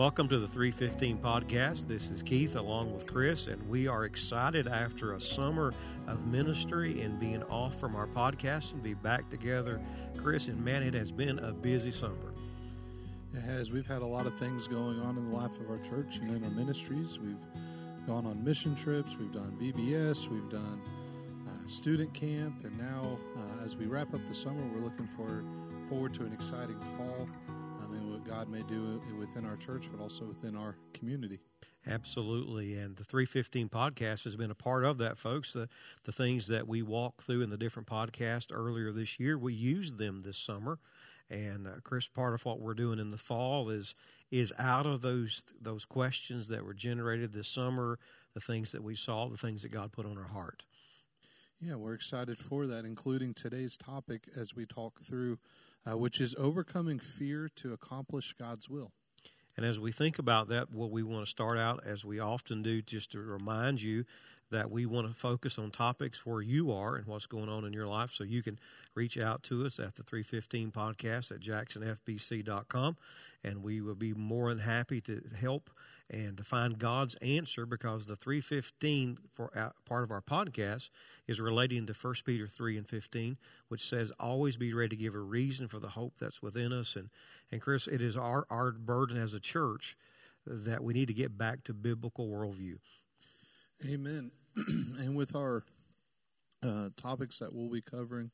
Welcome to the 315 podcast. This is Keith along with Chris, and we are excited after a summer of ministry and being off from our podcast and be back together. Chris, and man, it has been a busy summer. It has. We've had a lot of things going on in the life of our church and in our ministries. We've gone on mission trips, we've done VBS, we've done uh, student camp, and now uh, as we wrap up the summer, we're looking for, forward to an exciting fall God may do within our church, but also within our community. Absolutely. And the 315 podcast has been a part of that, folks. The, the things that we walk through in the different podcasts earlier this year, we used them this summer. And uh, Chris, part of what we're doing in the fall is is out of those those questions that were generated this summer, the things that we saw, the things that God put on our heart. Yeah, we're excited for that, including today's topic as we talk through uh, which is overcoming fear to accomplish God's will. And as we think about that, what we want to start out, as we often do, just to remind you that we want to focus on topics where you are and what's going on in your life. So you can reach out to us at the 315 podcast at jacksonfbc.com, and we will be more than happy to help and to find God's answer because the 315 for uh, part of our podcast is relating to 1 Peter 3 and 15, which says, Always be ready to give a reason for the hope that's within us. And, and Chris, it is our, our burden as a church that we need to get back to biblical worldview. Amen. and with our uh, topics that we'll be covering,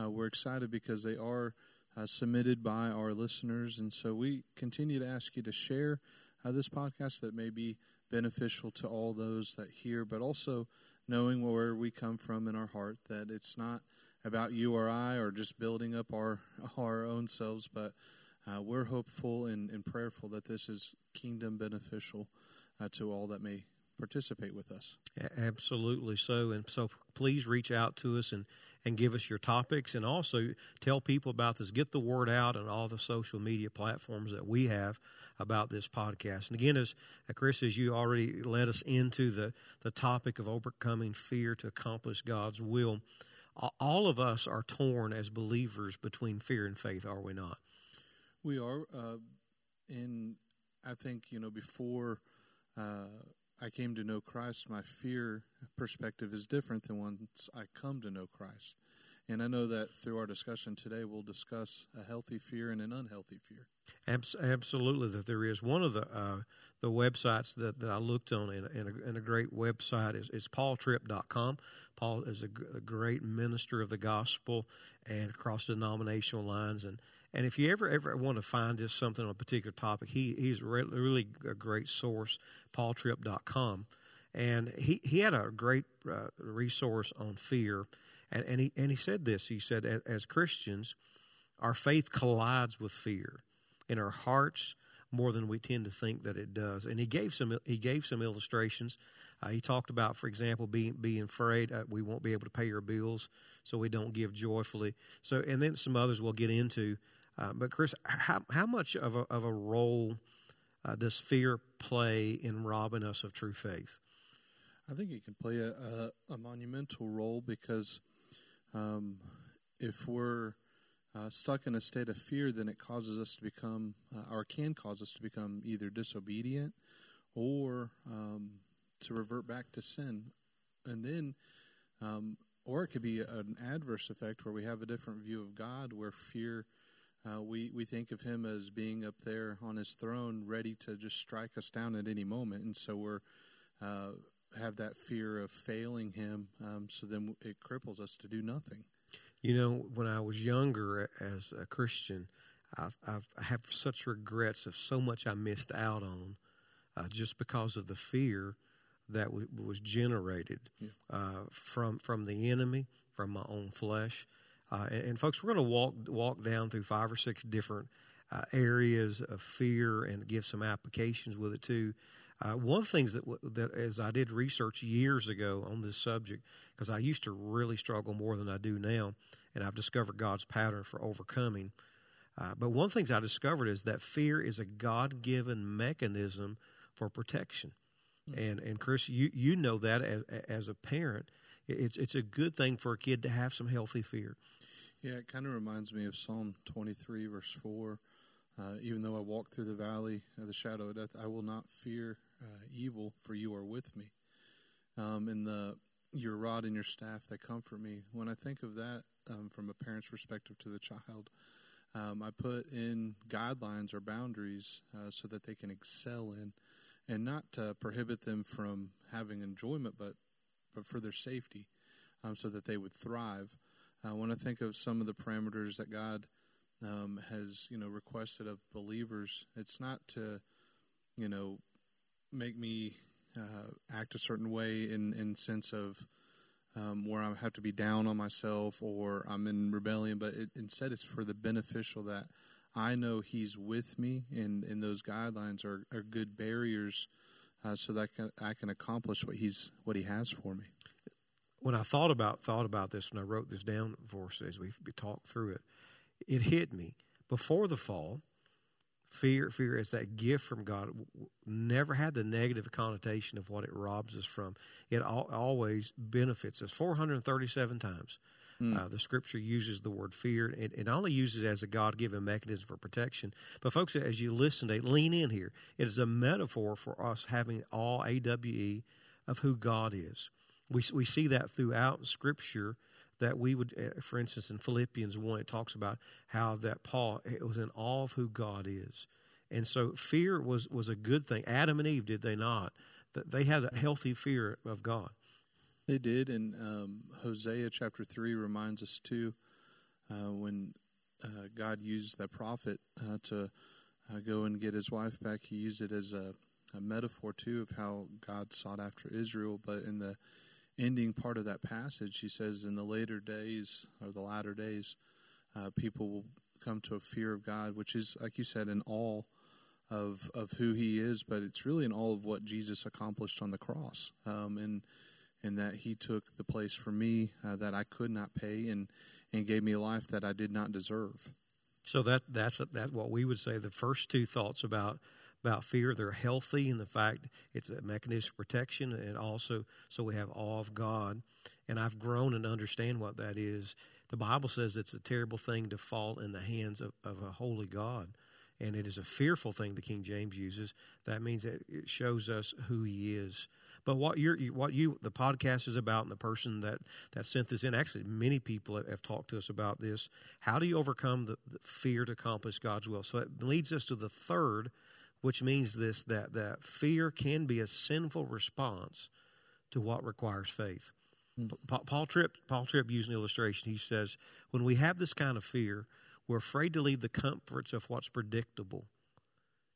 uh, we're excited because they are uh, submitted by our listeners. And so we continue to ask you to share uh, this podcast that may be beneficial to all those that hear, but also knowing where we come from in our heart, that it's not about you or I or just building up our, our own selves, but uh, we're hopeful and, and, prayerful that this is kingdom beneficial uh, to all that may participate with us. Absolutely so. And so please reach out to us and, and give us your topics and also tell people about this. Get the word out on all the social media platforms that we have about this podcast. And again, as uh, Chris, as you already led us into the, the topic of overcoming fear to accomplish God's will, all of us are torn as believers between fear and faith, are we not? We are. Uh, and I think, you know, before. Uh, I came to know Christ, my fear perspective is different than once I come to know Christ. And I know that through our discussion today, we'll discuss a healthy fear and an unhealthy fear. Absolutely, that there is one of the uh, the websites that, that I looked on, and, a, and a great website is, is paultripp.com. Paul is a, a great minister of the gospel and across denominational lines, and and if you ever ever want to find just something on a particular topic, he he's re- really a great source, paultripp.com. And he, he had a great uh, resource on fear. And, and, he, and he said this he said, as, as Christians, our faith collides with fear in our hearts more than we tend to think that it does. And he gave some he gave some illustrations. Uh, he talked about, for example, being being afraid uh, we won't be able to pay our bills, so we don't give joyfully. So, and then some others we'll get into. Uh, but Chris, how how much of a of a role uh, does fear play in robbing us of true faith? I think it can play a, a, a monumental role because um, if we're uh, stuck in a state of fear, then it causes us to become, uh, or can cause us to become either disobedient or um, to revert back to sin. And then, um, or it could be an adverse effect where we have a different view of God, where fear uh, we we think of him as being up there on his throne, ready to just strike us down at any moment, and so we're uh, have that fear of failing him. Um, so then it cripples us to do nothing. You know, when I was younger as a Christian, I've, I've I have such regrets of so much I missed out on, uh, just because of the fear that w- was generated yeah. Uh, from from the enemy, from my own flesh. Uh, and, and, folks, we're going to walk walk down through five or six different uh, areas of fear and give some applications with it too. Uh, one of the things that, that as I did research years ago on this subject, because I used to really struggle more than I do now, and I've discovered God's pattern for overcoming. Uh, but one of the things I discovered is that fear is a God given mechanism for protection. Mm-hmm. And and Chris, you you know that as, as a parent, it's it's a good thing for a kid to have some healthy fear. Yeah, it kind of reminds me of Psalm 23, verse 4. Uh, even though I walk through the valley of the shadow of death, I will not fear uh, evil, for you are with me. Um, and the your rod and your staff they comfort me. When I think of that um, from a parent's perspective to the child, um, I put in guidelines or boundaries uh, so that they can excel in, and not uh, prohibit them from having enjoyment, but but for their safety, um, so that they would thrive. Uh, I think of some of the parameters that God um, has, you know, requested of believers, it's not to, you know, make me uh, act a certain way in in sense of um, where I have to be down on myself or I'm in rebellion, but it, instead it's for the beneficial that I know He's with me, and, and those guidelines are, are good barriers uh, so that I can, I can accomplish what He's what He has for me. When I thought about thought about this, when I wrote this down for us as we talked through it, it hit me before the fall. Fear, fear is that gift from God. Never had the negative connotation of what it robs us from. It al- always benefits us. 437 times, mm. uh, the Scripture uses the word fear. It, it only uses it as a God-given mechanism for protection. But folks, as you listen to it, lean in here. It is a metaphor for us having all AWE of who God is. We we see that throughout Scripture that we would, uh, for instance, in Philippians 1, it talks about how that Paul it was in awe of who God is. And so fear was, was a good thing. Adam and Eve, did they not? They had a healthy fear of God. They did. And um, Hosea chapter 3 reminds us, too, uh, when uh, God used that prophet uh, to uh, go and get his wife back, he used it as a, a metaphor, too, of how God sought after Israel. But in the ending part of that passage, he says, In the later days, or the latter days, uh, people will come to a fear of God, which is, like you said, an awe of of who He is, but it's really in all of what Jesus accomplished on the cross, um, and and that He took the place for me uh, that I could not pay, and and gave me a life that I did not deserve. So that that's that what we would say. The first two thoughts about about fear. They're healthy in the fact it's a mechanism of protection, and also so we have awe of God. And I've grown and understand what that is. The Bible says it's a terrible thing to fall in the hands of, of a holy God, and it is a fearful thing. The King James uses that means it shows us who He is. But what you're, what you, the podcast is about, and the person that that sent this in. Actually, many people have, have talked to us about this. How do you overcome the, the fear to accomplish God's will? So it leads us to the third which means this that, that fear can be a sinful response to what requires faith. Mm-hmm. Paul Tripp Paul Tripp used an illustration. He says, when we have this kind of fear, we're afraid to leave the comforts of what's predictable.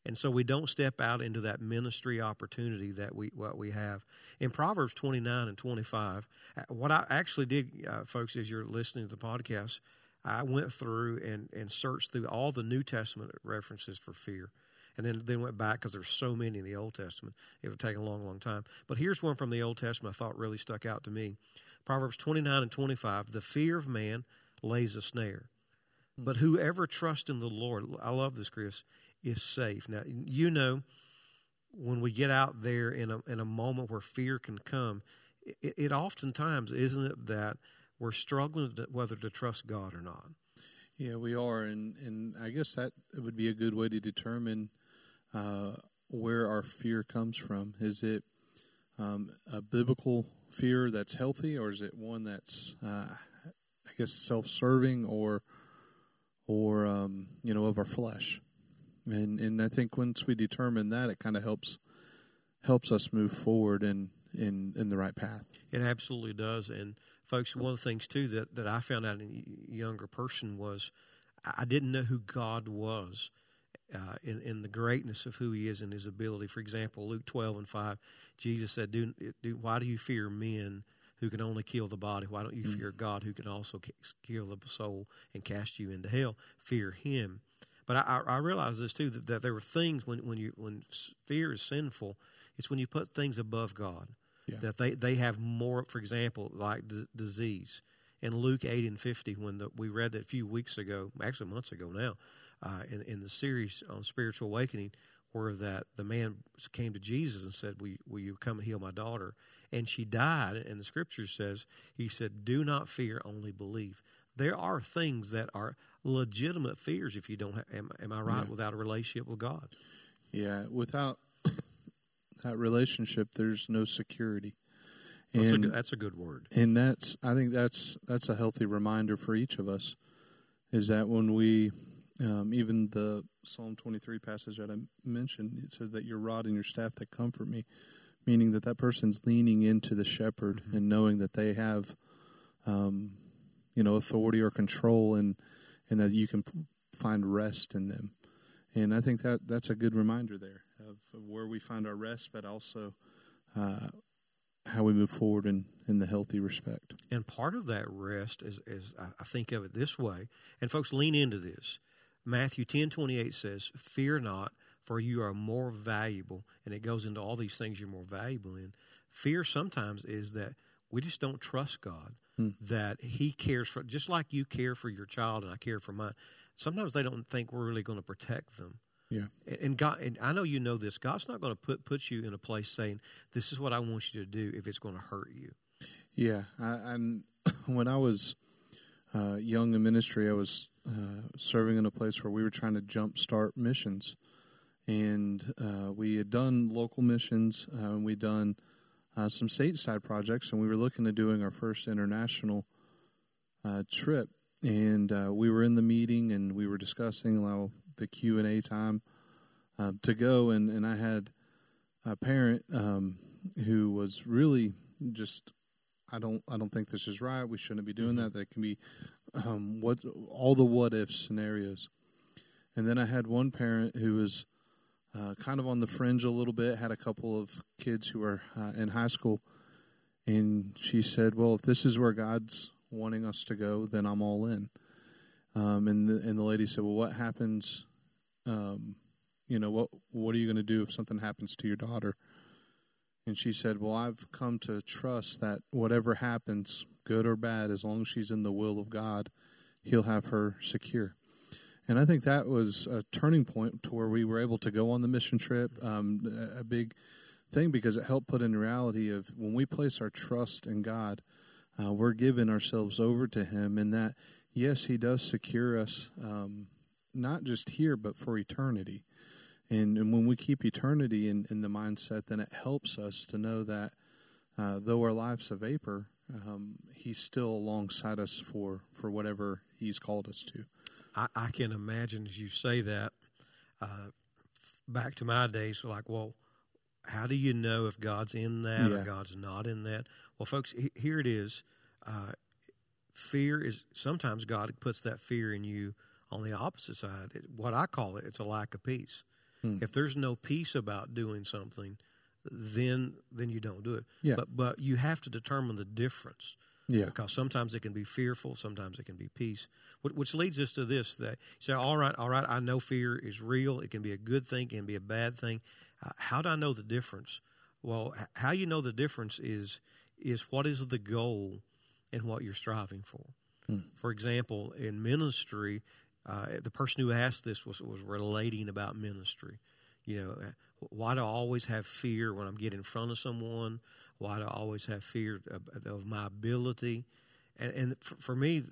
And so we don't step out into that ministry opportunity that we what we have. In Proverbs 29 and 25, uh, what I actually did, uh, folks, as you're listening to the podcast, I went through and, and searched through all the New Testament references for fear and then then went back because there's so many in the Old Testament. It would take a long, long time. But here's one from the Old Testament I thought really stuck out to me. Proverbs 29 and 25. The fear of man lays a snare, but whoever trusts in the Lord, I love this, Chris, is safe. Now you know when we get out there in a in a moment where fear can come, it, it oftentimes isn't it that we're struggling to, whether to trust God or not. Yeah, we are, and and I guess that would be a good way to determine uh, where our fear comes from. Is it um, a biblical fear that's healthy, or is it one that's, uh, I guess, self-serving, or or um, you know, of our flesh? And and I think once we determine that, it kind of helps helps us move forward in in in the right path. It absolutely does. And folks, one of the things too that that I found out in a younger person was I didn't know who God was uh, in, in the greatness of who he is and his ability. For example, Luke 12 and 5, Jesus said, do, do, Why do you fear men who can only kill the body? Why don't you mm-hmm. fear God who can also kill the soul and cast you into hell? Fear him. But I, I realize this too that, that there were things when, when, you, when fear is sinful, it's when you put things above God. Yeah. That they, they have more, for example, like d- disease. In Luke 8 and 50, when the, we read that a few weeks ago, actually months ago now, uh, in, in the series on spiritual awakening where that the man came to Jesus and said, will, will you come and heal my daughter? And she died. And the scripture says, he said, do not fear, only believe. There are things that are legitimate fears if you don't have, am, am I right, Yeah. without a relationship with God. Yeah, without that relationship, there's no security. That's, a, And good- that's a good word. and that's I think that's that's a healthy reminder for each of us is that when we um, even the Psalm 23 passage that I mentioned it says that your rod and your staff that comfort me meaning that that person's leaning into the shepherd and knowing that they have um, you know authority or control and and that you can find rest in them and I think that that's a good reminder there of, of where we find our rest but also uh, how we move forward in, in the healthy respect. And part of that rest is, is I think of it this way, and folks lean into this. Matthew ten twenty eight says, "Fear not, for you are more valuable." And it goes into all these things you're more valuable in. Fear sometimes is that we just don't trust God, Hmm. that He cares for, just like you care for your child and I care for mine. Sometimes they don't think we're really going to protect them. Yeah. And- God, and I know you know this. God's not going to put put you in a place saying, "This is what I want you to do." If it's going to hurt you, Yeah, I, and when I was uh, young in ministry, I was uh, serving in a place where we were trying to jumpstart missions, and uh, we had done local missions, uh, and we'd done uh, some stateside projects, and we were looking at doing our first international uh, trip. And uh, we were in the meeting, and we were discussing allow the Q and A time uh, to go, and, and I had a parent um, who was really just I don't I don't think this is right. We shouldn't be doing that. That can be um, what all the what if scenarios. And then I had one parent who was uh, kind of on the fringe a little bit. Had a couple of kids who were uh, in high school, and she said, "Well, if this is where God's wanting us to go, then I'm all in." Um, and the, and the lady said, "Well, what happens? Um, you know what what are you going to do if something happens to your daughter?" And she said, Well, I've come to trust that whatever happens, good or bad, as long as she's in the will of God, He'll have her secure. And I think that was a turning point to where we were able to go on the mission trip, um, a big thing because it helped put in reality of when we place our trust in God, uh, we're giving ourselves over to Him, and that, yes, He does secure us, um, not just here, but for eternity. And, and when we keep eternity in, in the mindset, then it helps us to know that uh, though our life's a vapor, um, He's still alongside us for, for whatever He's called us to. I, I can imagine as you say that. Uh, back to my days, like, well, how do you know if God's in that or God's not in that? Well, folks, he- here it is. Uh, fear is sometimes God puts that fear in you on the opposite side. It, what I call it, it's a lack of peace. Hmm. If there's no peace about doing something, then then you don't do it. Yeah. But but you have to determine the difference Yeah. because sometimes it can be fearful, sometimes it can be peace. Which leads us to this: that you say, "All right, all right, I know fear is real. It can be a good thing, it can be a bad thing. Uh, how do I know the difference?" Well, h- how you know the difference is is what is the goal and what you're striving for. For example, in ministry, uh, the person who asked this was was relating about ministry. You know, uh, why do I always have fear when I'm getting in front of someone? Why do I always have fear of, of my ability? And, and for, for me,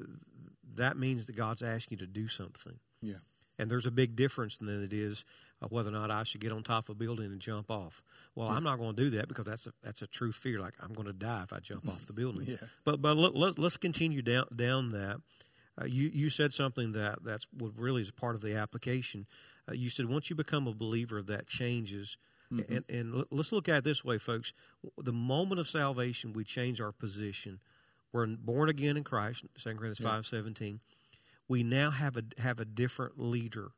that means that God's asking you to do something. Yeah. And there's a big difference than it is uh, whether or not I should get on top of a building and jump off. Well, I'm not going to do that because that's a, that's a true fear. Like I'm going to die if I jump off the building. Yeah. But but let, let, let's continue down down that. Uh, you you said something that that's what really is part of the application. Uh, you said once you become a believer, that changes. And, and let's look at it this way, folks. The moment of salvation, we change our position. We're born again in Christ. Second Corinthians Yeah. five seventeen. We now have a have a different leader.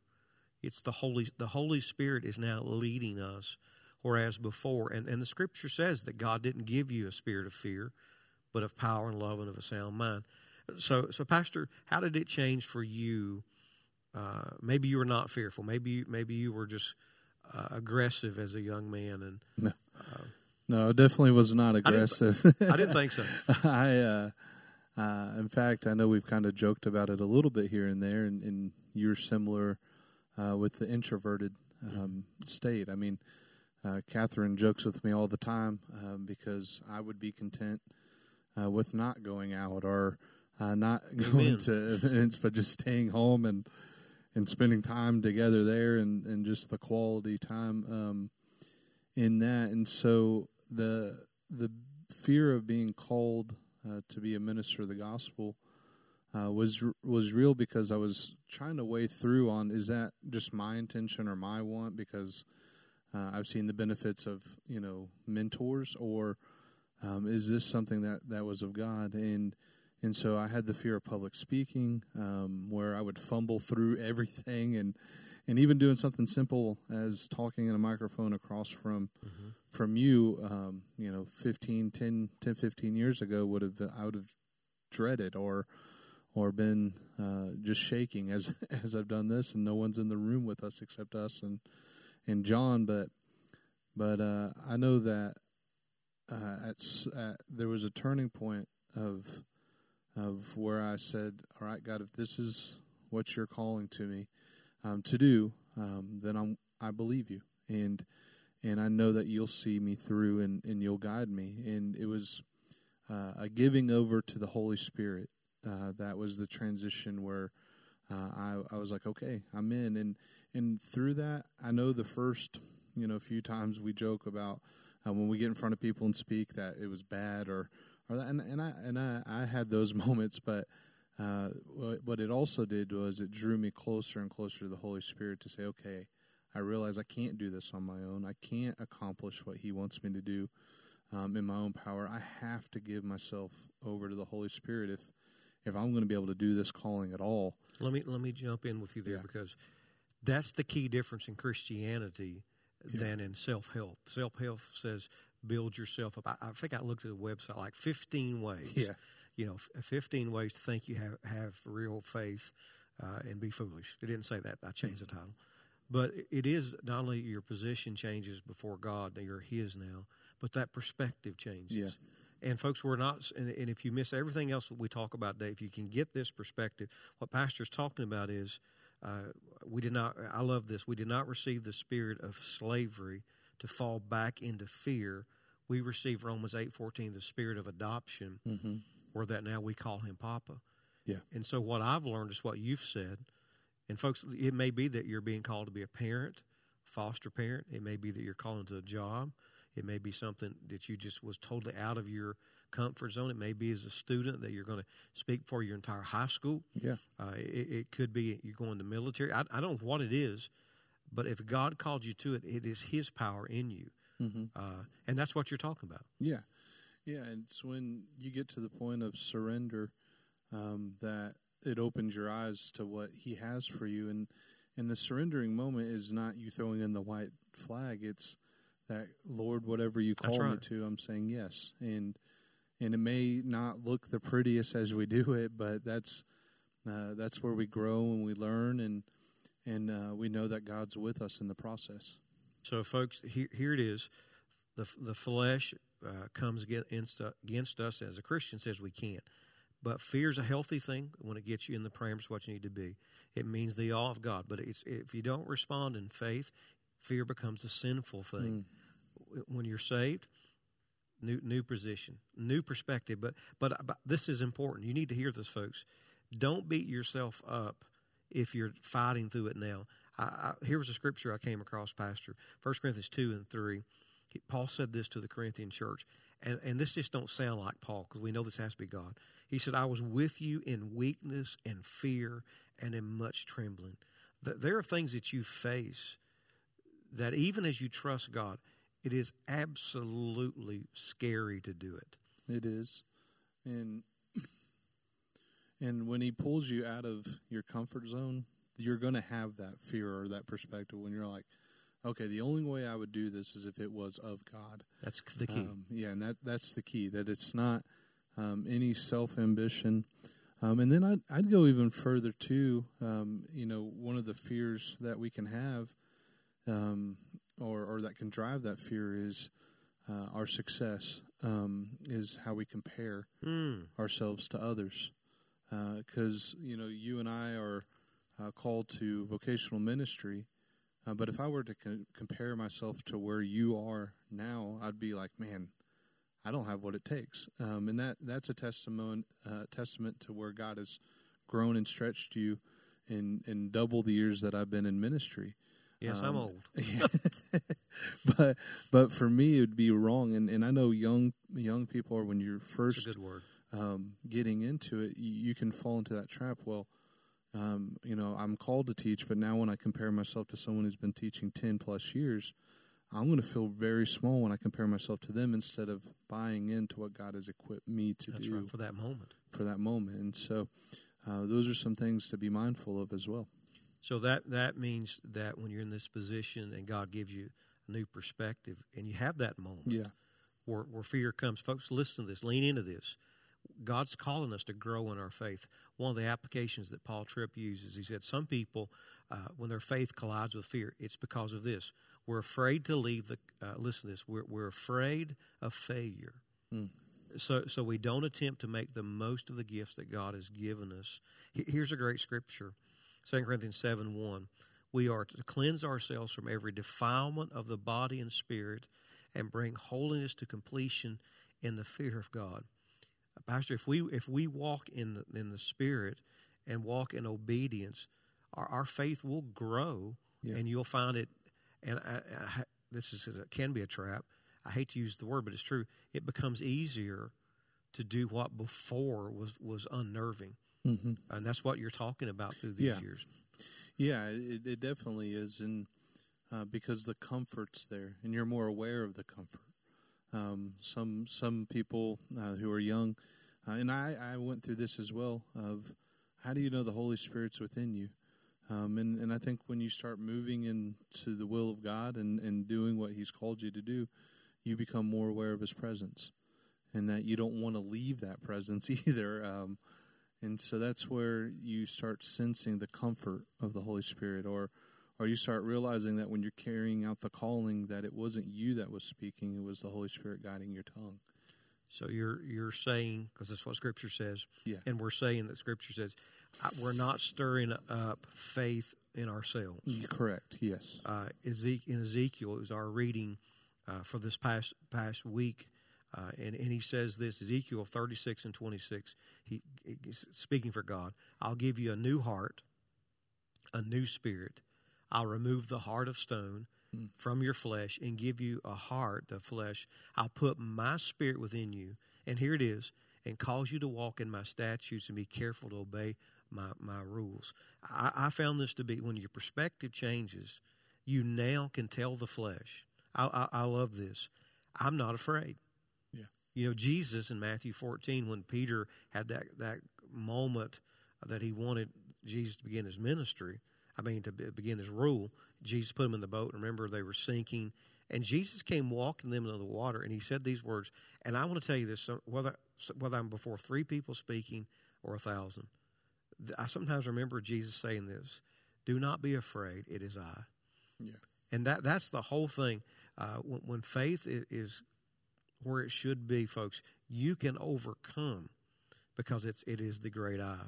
It's the Holy the Holy Spirit is now leading us, whereas before, and, and the Scripture says that God didn't give you a spirit of fear, but of power and love and of a sound mind. So, so Pastor, how did it change for you? Uh, maybe you were not fearful. Maybe maybe you were just uh, aggressive as a young man, and No. No, definitely was not aggressive. I didn't think so. I, uh, uh, in fact, I know we've kind of joked about it a little bit here and there, and, and you're similar uh, with the introverted um, state. I mean, uh, Catherine jokes with me all the time um, because I would be content uh, with not going out or uh, not going to events, but just staying home and and spending time together there, and, and just the quality time um, in that. And so the the fear of being called uh, to be a minister of the gospel uh, was was real because I was trying to weigh through on is that just my intention or my want because uh, I've seen the benefits of you know mentors or um, is this something that that was of God and and so I had the fear of public speaking um, where I would fumble through everything and and even doing something simple as talking in a microphone across from mm-hmm. from you um, you know 15 10, 10 15 years ago would have I would have dreaded or or been uh, just shaking as as I've done this, and no one's in the room with us except us and and John. But but uh, I know that uh, at, at, there was a turning point of of where I said, "All right, God, if this is what you're calling to me um, to do, um, then I'm I believe you, and and I know that you'll see me through and and you'll guide me." And it was uh, a giving over to the Holy Spirit uh, that was the transition where uh, I, I was like, okay, I'm in, and and through that, I know the first you know few times we joke about uh, when we get in front of people and speak that it was bad or and and I and I, I had those moments, but. Uh, what it also did was it drew me closer and closer to the Holy Spirit to say, okay, I realize I can't do this on my own. I can't accomplish what He wants me to do um, in my own power. I have to give myself over to the Holy Spirit if if I'm going to be able to do this calling at all. Let me let me jump in with you there yeah. because that's the key difference in Christianity yeah. than in self help. Self help says build yourself up. I, I, think I looked at a website like 15 ways. Yeah. You know, 15 ways to think you have have real faith uh, and be foolish. It didn't say that. I changed the title. But it is not only your position changes before God, that you're His now, but that perspective changes. Yeah. And folks, we're not, and, and if you miss everything else that we talk about today, if you can get this perspective, what Pastor's talking about is uh, we did not, I love this, we did not receive the spirit of slavery to fall back into fear. We receive Romans 8.14, the spirit of adoption, mm-hmm. where that now we call him Papa. Yeah. And so what I've learned is what you've said. And folks, it may be that you're being called to be a parent, foster parent. It may be that you're calling to a job. It may be something that you just was totally out of your comfort zone. It may be as a student that you're going to speak for your entire high school. Yeah. Uh, it, it, could be you're going to military. I, I, don't know what it is, but if God called you to it, it is His power in you. Mm-hmm. Uh, and that's what you're talking about. Yeah. Yeah. And it's when you get to the point of surrender um, that it opens your eyes to what He has for you. And, and the surrendering moment is not you throwing in the white flag. It's, that Lord, whatever you call right. me to, I'm saying yes. And and it may not look the prettiest as we do it, but that's uh, that's where we grow and we learn, and and uh, we know that God's with us in the process. So, folks, here, here it is. The the flesh uh, comes against against us as a Christian says we can't. But fear is a healthy thing when it gets you in the parameters what you need to be. It means the awe of God. But if you don't respond in faith, fear becomes a sinful thing. Mm when you're saved, new new position, new perspective. But, but but this is important. You need to hear this, folks. Don't beat yourself up if you're fighting through it now. I, I, here was a scripture I came across, Pastor. First Corinthians two and three. He, Paul said this to the Corinthian church, and and this just don't sound like Paul because we know this has to be God. He said, "I was with you in weakness and fear and in much trembling." There are things that you face that even as you trust God, it is absolutely scary to do it. It is. And and when he pulls you out of your comfort zone, you're going to have that fear or that perspective when you're like, okay, the only way I would do this is if it was of God. That's the key. Um, yeah, and that that's the key that it's not um, any self ambition. Um, and then I'd, I'd go even further too. Um, you know, one of the fears that we can have um, or, or that can drive that fear is uh, our success, um, is how we compare mm. ourselves to others. Because, uh, you know, you and I are uh, called to vocational ministry. Uh, but if I were to co- compare myself to where you are now, I'd be like, man, I don't have what it takes, um, and that that's a testimony uh, testament to where God has grown and stretched you in in double the years that I've been in ministry. Yes, I'm old. but but for me, it would be wrong, and, and I know young young people are when you're That's first a good word. Um, getting into it, you, can fall into that trap. Well, um, you know, I'm called to teach, but now when I compare myself to someone who's been teaching 10 plus years, I'm going to feel very small when I compare myself to them instead of buying into what God has equipped me to That's do right for that moment. for that moment. And so, uh, those are some things to be mindful of as well. So that that means that when you're in this position and God gives you a new perspective, and you have that moment Yeah. where, where fear comes, folks, listen to this, lean into this. God's calling us to grow in our faith. One of the applications that Paul Tripp uses, he said, some people, uh, when their faith collides with fear, it's because of this. We're afraid to leave the. Uh, listen to this. We're we're afraid of failure. Mm. So so we don't attempt to make the most of the gifts that God has given us. Here's a great scripture, 2 Corinthians seven one. We are to cleanse ourselves from every defilement of the body and spirit, and bring holiness to completion in the fear of God. Pastor, if we if we walk in the in the Spirit and walk in obedience, our, our faith will grow, Yeah. and you'll find it. And I, I, this is it can be a trap. I hate to use the word, but it's true. It becomes easier to do what before was was unnerving, Mm-hmm. and that's what you're talking about through these Yeah. years. Yeah, it, it definitely is, and uh, because the comfort's there, and you're more aware of the comfort. Um, some some people uh, who are young, uh, and I, I went through this as well. Of how do you know the Holy Spirit's within you? Um, and and I think when you start moving into the will of God and and doing what He's called you to do, you become more aware of His presence, and that you don't want to leave that presence either. Um, and so that's where you start sensing the comfort of the Holy Spirit, or or you start realizing that when you're carrying out the calling, that it wasn't you that was speaking; it was the Holy Spirit guiding your tongue. So you're you're saying because that's what Scripture says, Yeah. and we're saying that Scripture says we're not stirring up faith in ourselves. Correct? Yes. uh, in Ezekiel is our reading uh, for this past past week, uh, and and he says this Ezekiel thirty six and twenty six. He, he's speaking for God. I'll give you a new heart, a new spirit. I'll remove the heart of stone Hmm. from your flesh and give you a heart of flesh. I'll put my spirit within you, and here it is, and cause you to walk in my statutes and be careful to obey my my rules. I, I found this to be when your perspective changes, you now can tell the flesh. I, I, I love this. I'm not afraid. Yeah. You know, Jesus in Matthew 14, when Peter had that, that moment that he wanted Jesus to begin his ministry, I mean, to begin his rule, Jesus put him in the boat. And remember, they were sinking. And Jesus came walking them into the water, and he said these words. And I want to tell you this whether, whether I'm before three people speaking or a thousand, I sometimes remember Jesus saying this Do not be afraid, it is I. Yeah. And that that's the whole thing. Uh, when, when faith is, is where it should be, folks, you can overcome because it's it is the great I.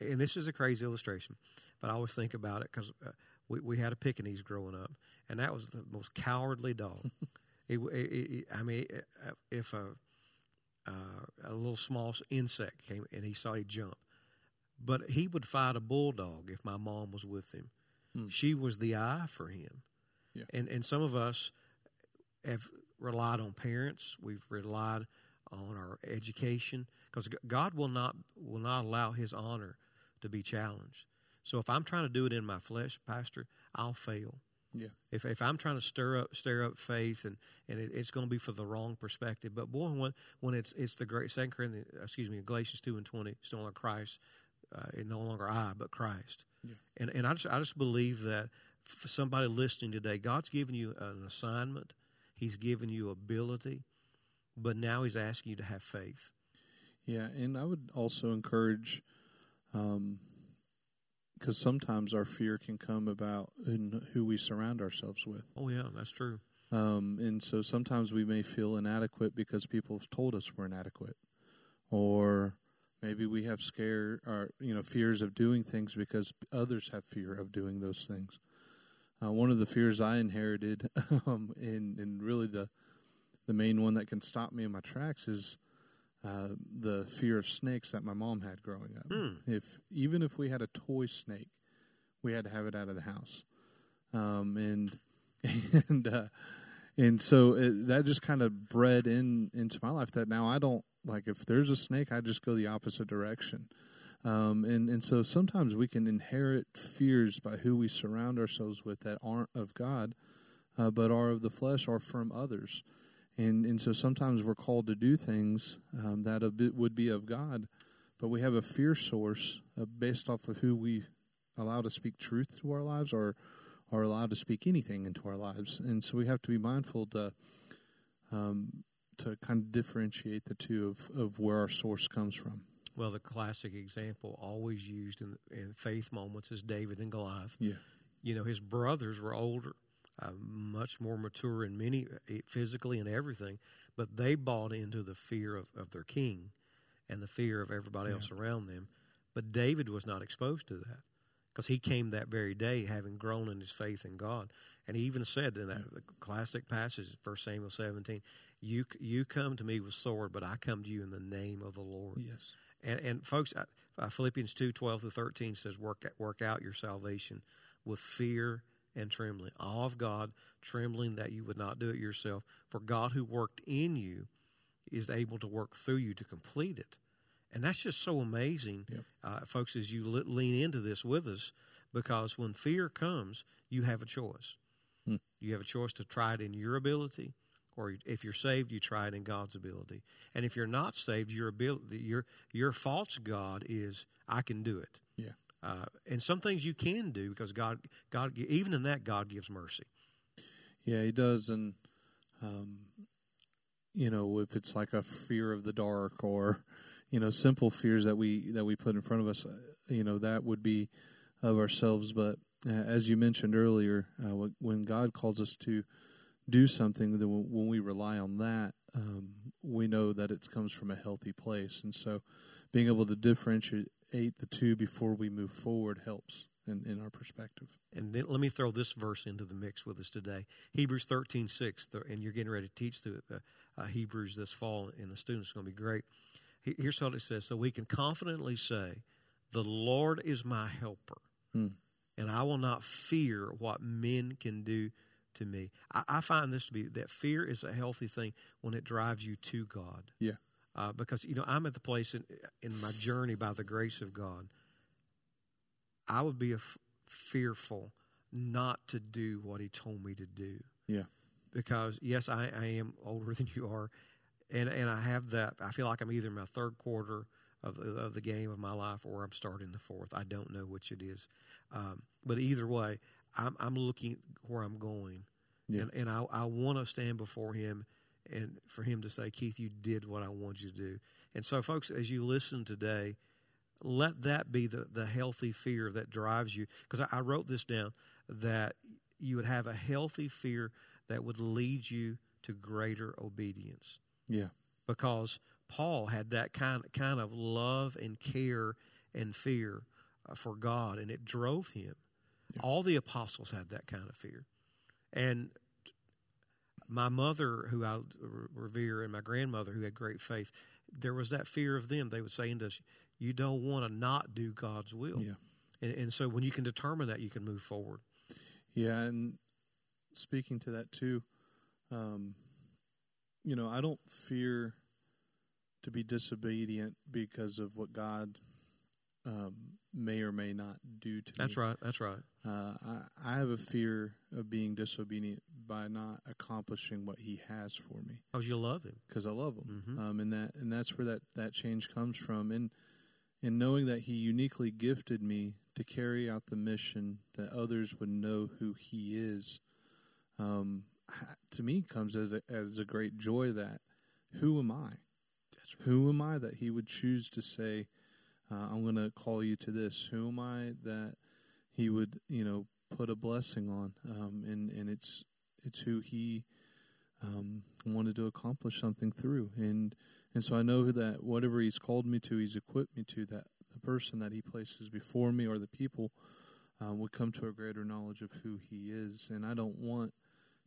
And this is a crazy illustration, but I always think about it because uh, we we had a Pekingese growing up, and that was the most cowardly dog. it, it, it, I mean, uh, if a uh, a little small insect came and he saw he jump, but he would fight a bulldog if my mom was with him. Hmm. She was the eye for him. Yeah. And and some of us have relied on parents. We've relied on our education because God will not will not allow His honor to be challenged. So if I'm trying to do it in my flesh, Pastor, I'll fail. Yeah. If if I'm trying to stir up stir up faith and and it, it's going to be for the wrong perspective, but boy, when when it's it's the great Second Corinthians, excuse me, Galatians two and twenty, it's no longer Christ, uh, it no longer I, but Christ. Yeah. And and I just I just believe that for somebody listening today, God's given you an assignment, He's given you ability, but now He's asking you to have faith. Yeah, and I would also encourage, because sometimes our fear can come about in who we surround ourselves with. Oh yeah, that's true. Um, and so sometimes we may feel inadequate because people have told us we're inadequate, or maybe we have scare or you know fears of doing things because others have fear of doing those things. Uh, one of the fears I inherited, um, and and really the the main one that can stop me in my tracks is uh, the fear of snakes that my mom had growing up. Hmm. If even if we had a toy snake, we had to have it out of the house, um, and and uh, and so it, that just kind of bred in into my life that now I don't like if there's a snake, I just go the opposite direction. Um, and and so sometimes we can inherit fears by who we surround ourselves with that aren't of God, uh, but are of the flesh or from others. And and so sometimes we're called to do things um, that would be of God, but we have a fear source uh, based off of who we allow to speak truth to our lives or are allowed to speak anything into our lives. And so we have to be mindful to um, to kind of differentiate the two of, of where our source comes from. Well, the classic example always used in, in faith moments is David and Goliath. Yeah. You know, his brothers were older, uh, much more mature in many eh, physically and everything, but they bought into the fear of, of their king and the fear of everybody else around them. But David was not exposed to that because he came that very day having grown in his faith in God. And he even said in that classic passage, 1 Samuel 17, you, you come to me with sword, but I come to you in the name of the Lord. Yes. And, and folks, uh, Philippians 2 12 to 13 says, work, work out your salvation with fear and trembling. Awe of God, trembling that you would not do it yourself. For God who worked in you is able to work through you to complete it. And that's just so amazing, Yep. uh, folks, as you le- lean into this with us, because when fear comes, you have a choice. Hmm. You have a choice to try it in your ability, or if you're saved, you try it in God's ability. And if you're not saved, your ability, your your false God is I can do it. Uh, and some things you can do because God, God, even in that, God gives mercy. Yeah, he does, and um, you know, if it's like a fear of the dark or you know, simple fears that we that we put in front of us, uh, you know, that would be of ourselves. But uh, as you mentioned earlier, uh, when God calls us to do something, then when we rely on that, um, we know that it comes from a healthy place, and so being able to differentiate the two before we move forward helps in, in our perspective. And then let me throw this verse into the mix with us today. Hebrews 13, 6, th- and you're getting ready to teach the uh, uh, Hebrews this fall, and the students are going to be great. Here's what it says. So we can confidently say, the Lord is my helper, Hmm. and I will not fear what men can do to me. I, I find this to be that fear is a healthy thing when it drives you to God. Yeah. Uh, because, you know, I'm at the place in, in my journey by the grace of God. I would be fearful not to do what He told me to do. Yeah. Because yes, I, I am older than you are, and and I have that. I feel like I'm either in my third quarter of the, of the game of my life, or I'm starting the fourth. I don't know which it is, um, but either way, I'm I'm looking where I'm going, Yeah. and and I I want to stand before Him. And for him to say, Keith, you did what I wanted you to do. And so, folks, as you listen today, let that be the, the healthy fear that drives you. Because I, I wrote this down that you would have a healthy fear that would lead you to greater obedience. Yeah. Because Paul had that kind kind of love and care and fear uh, for God, and it drove him. Yeah. All the apostles had that kind of fear, and my mother, who I revere, and my grandmother, who had great faith, there was that fear of them. They would say to us, "You don't want to not do God's will." Yeah. And, and so, when you can determine that, you can move forward. Yeah, and speaking to that too, um, you know, I don't fear to be disobedient because of what God um, may or may not do to That's me. right. That's right. Uh, I, I have a fear of being disobedient by not accomplishing what He has for me Because you love Him. because I love Him, Mhm. um, and that and that's where that that change comes from, and and knowing that He uniquely gifted me to carry out the mission that others would know who He is, um, to me comes as a, as a great joy that who am I? That's right. Who am I that He would choose to say, uh, "I'm going to call you to this"? Who am I that He would, you know, put a blessing on? Um, and and it's it's who He um, wanted to accomplish something through, and and so I know that whatever He's called me to, He's equipped me to. That the person that He places before me or the people uh, would come to a greater knowledge of who He is, and I don't want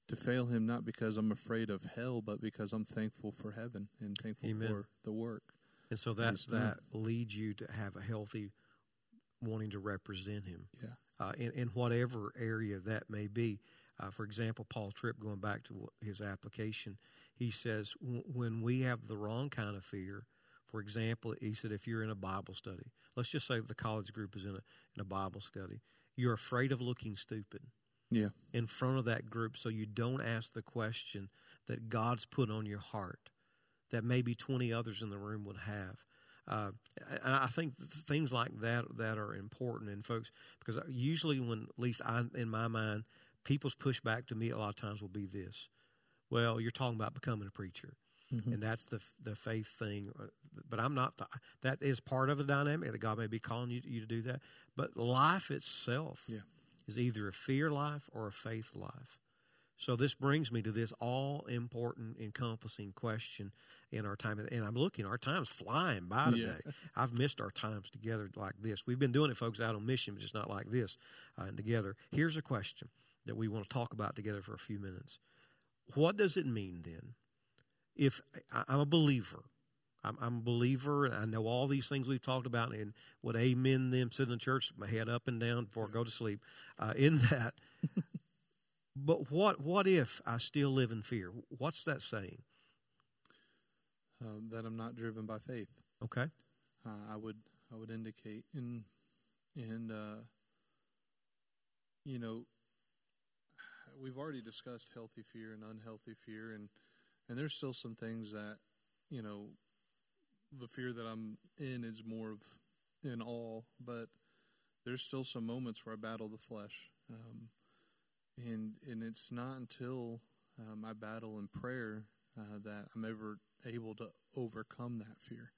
to fail Him not because I'm afraid of hell, but because I'm thankful for heaven and thankful Amen. for the work. And so that done. that leads you to have a healthy wanting to represent Him. Yeah. uh, in, in whatever area that may be. Uh, for example, Paul Tripp, going back to his application, he says w- when we have the wrong kind of fear, for example, he said if you're in a Bible study, let's just say the college group is in a, in a Bible study, you're afraid of looking stupid Yeah. in front of that group so you don't ask the question that God's put on your heart that maybe 20 others in the room would have. Uh, and I think things like that that are important, and folks, because usually when, at least I, in my mind, people's pushback to me a lot of times will be this: "Well, you're talking about becoming a preacher, Mhm. and that's the the faith thing." uh, But I'm not. That is part of the dynamic that God may be calling you, you to do that. But life itself Yeah. is either a fear life or a faith life. So this brings me to this all important encompassing question in our time. And I'm looking, our time's flying by Yeah. today. I've missed our times together like this. We've been doing it, folks, out on mission, but just not like this uh, and together. Here's a question that we want to talk about together for a few minutes. What does it mean then if I- I'm a believer? I'm, I'm a believer, and I know all these things we've talked about, and would amen them sitting in church, my head up and down before I go to sleep. Uh, in that, but what what if I still live in fear? What's that saying? Um, that I'm not driven by faith. Okay, uh, I would I would indicate in and uh, you know we've already discussed healthy fear and unhealthy fear and and there's still some things that you know the fear that I'm in is more of in awe but there's still some moments where I battle the flesh um, and and it's not until um, I battle in prayer uh, that I'm ever able to overcome that fear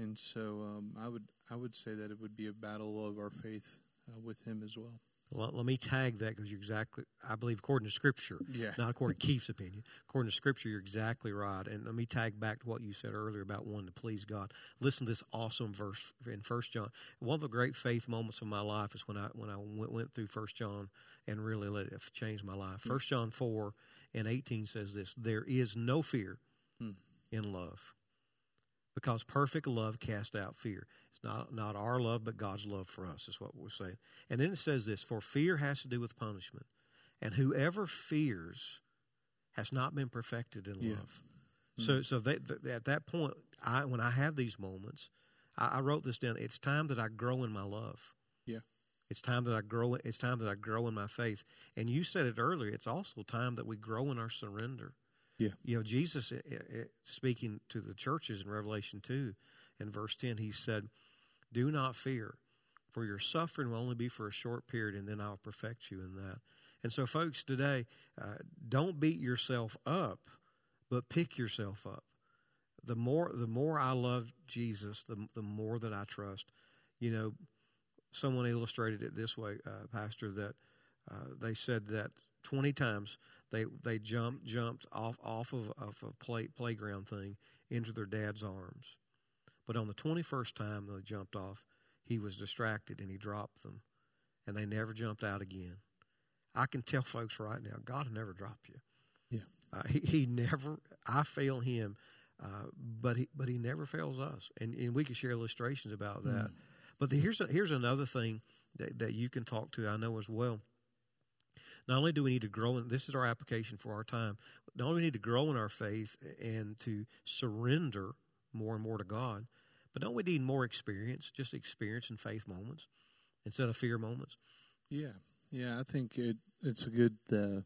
and so um, I would I would say that it would be a battle of our faith uh, with Him as well. Well, let me tag that because you're exactly. I believe according to Scripture, Yeah. not according to Keith's opinion. According to Scripture, you're exactly right. And let me tag back to what you said earlier about wanting to please God. Listen to this awesome verse in First John. One of the great faith moments of my life is when I when I went, went through First John and really let it change my life. First John four and eighteen says this: There is no fear Hmm. in love, because perfect love casts out fear. It's not not our love, but God's love for us is what we're saying. And then it says this: For fear has to do with punishment, and whoever fears has not been perfected in Yeah. love. Mm-hmm. So, so they, th- at that point, I when I have these moments, I, I wrote this down. It's time that I grow in my love. Yeah. It's time that I grow. It's time that I grow in my faith. And you said it earlier. It's also time that we grow in our surrender. Yeah. You know, Jesus eh, eh, speaking to the churches in Revelation two, in verse ten, he said, "Do not fear, for your suffering will only be for a short period, and then I'll perfect you in that." And so, folks, today, uh, don't beat yourself up, but pick yourself up. The more, the more I love Jesus, the the more that I trust. You know, someone illustrated it this way, uh, Pastor, that uh, they said that twenty times they they jumped jumped off off of, of a play, playground thing into their dad's arms, but on the twenty first time they jumped off, he was distracted and he dropped them, and they never jumped out again. I can tell folks right now, God will never drop you. Yeah. Uh, he, he never. I fail him, uh, but he but he never fails us, and and we can share illustrations about that. Mm. But the, here's a, here's another thing that that you can talk to. I know as well. Not only do we need to grow, in this is our application for our time. Not only we need to grow in our faith and to surrender more and more to God, but don't we need more experience? Just experience and faith moments instead of fear moments. Yeah, yeah. I think it it's a good. Uh,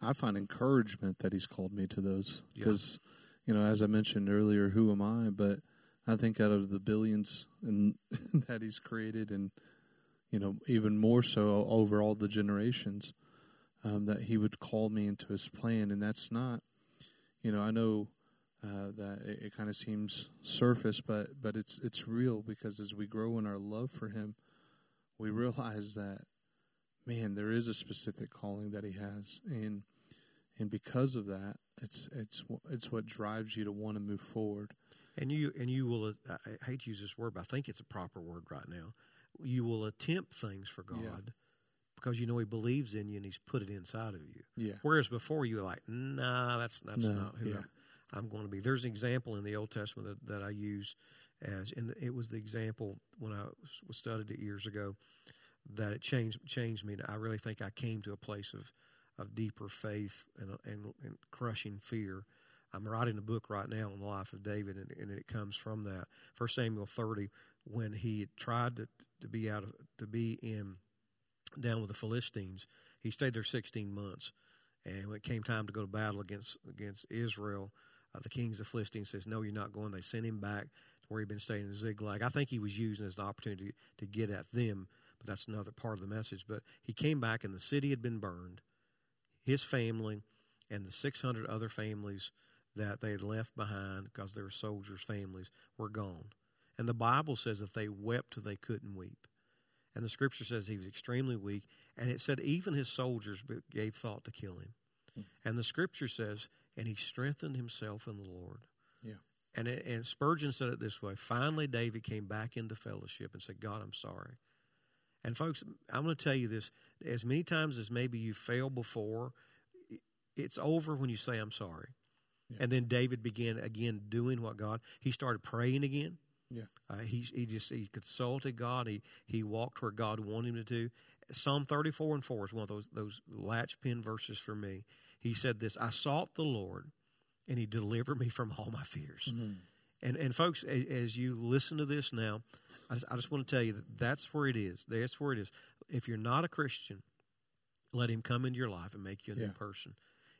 I find encouragement that He's called me to those Yeah. because, you know, as I mentioned earlier, who am I? But I think out of the billions and that He's created, and you know, even more so over all the generations, um, that He would call me into His plan, and that's not, you know, I know. Uh, that it, it kind of seems surface, but but it's it's real because as we grow in our love for Him, we realize that man, there is a specific calling that He has, and and because of that, it's it's it's what drives you to want to move forward. And you and you will. I I hate to use this word, but I think it's a proper word right now. You will attempt things for God, Yeah. because you know He believes in you and He's put it inside of you. Yeah. Whereas before you were like, nah, that's that's No, not who yeah. I'm, I'm going to be. There's an example in the Old Testament that, that I use as, and it was the example when I was, was studied it years ago that it changed changed me. I really think I came to a place of of deeper faith and and, and crushing fear. I'm writing a book right now on the life of David, and, and it comes from that. First Samuel 30, when he tried to, to be out of to be in down with the Philistines, he stayed there 16 months, and when it came time to go to battle against against Israel, uh, the kings of Philistines says, "No, you're not going." They sent him back to where he'd been staying in Ziklag. I think he was using as an opportunity to get at them, but that's another part of the message. But he came back, and the city had been burned. His family and the 600 other families that they had left behind because they were soldiers' families were gone. And the Bible says that they wept till they couldn't weep. And the scripture says he was extremely weak. And it said even his soldiers gave thought to kill him. Hmm. And the scripture says, and he strengthened himself in the Lord. Yeah. And, it, and Spurgeon said it this way finally, David came back into fellowship and said, God, I'm sorry. And folks, I'm going to tell you this as many times as maybe you failed before, it's over when you say, I'm sorry. Yeah. And then David began again doing what God, he started praying again. Yeah. Uh, he he just he consulted God. He he walked where God wanted him to do. Psalm thirty four and four is one of those those latch pin verses for me. He said this: "I sought the Lord, and He delivered me from all my fears." Mm-hmm. And and folks, as, as you listen to this now, I, I just want to tell you that that's where it is. That's where it is. If you're not a Christian, let Him come into your life and make you a Yeah. new person.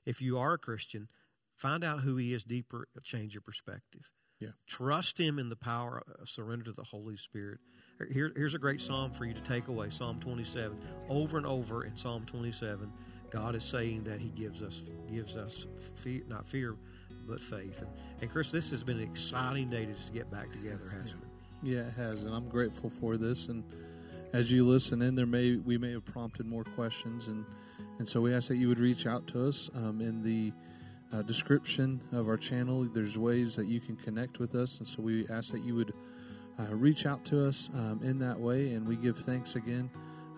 If you are a Christian, find out who He is deeper. Change your perspective. Yeah. Trust Him in the power. Uh, surrender to the Holy Spirit. Here, here's a great psalm for you to take away. Psalm 27. Over and over in Psalm 27, God is saying that He gives us gives us fear, not fear, but faith. And, and Chris, this has been an exciting day to get back together, hasn't it? Yeah, it has, and I'm grateful for this. And as you listen in, there may we may have prompted more questions, and and so we ask that you would reach out to us um, in the uh, description of our channel. There's ways that you can connect with us, and so we ask that you would uh, reach out to us um, in that way. And we give thanks again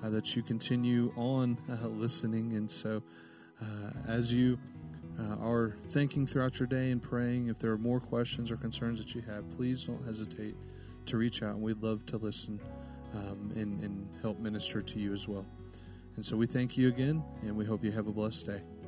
uh, that you continue on uh, listening, and so uh, as you. Uh, are thinking throughout your day and praying. If there are more questions or concerns that you have, please don't hesitate to reach out, and we'd love to listen um, and, and help minister to you as well. And so we thank you again, and we hope you have a blessed day.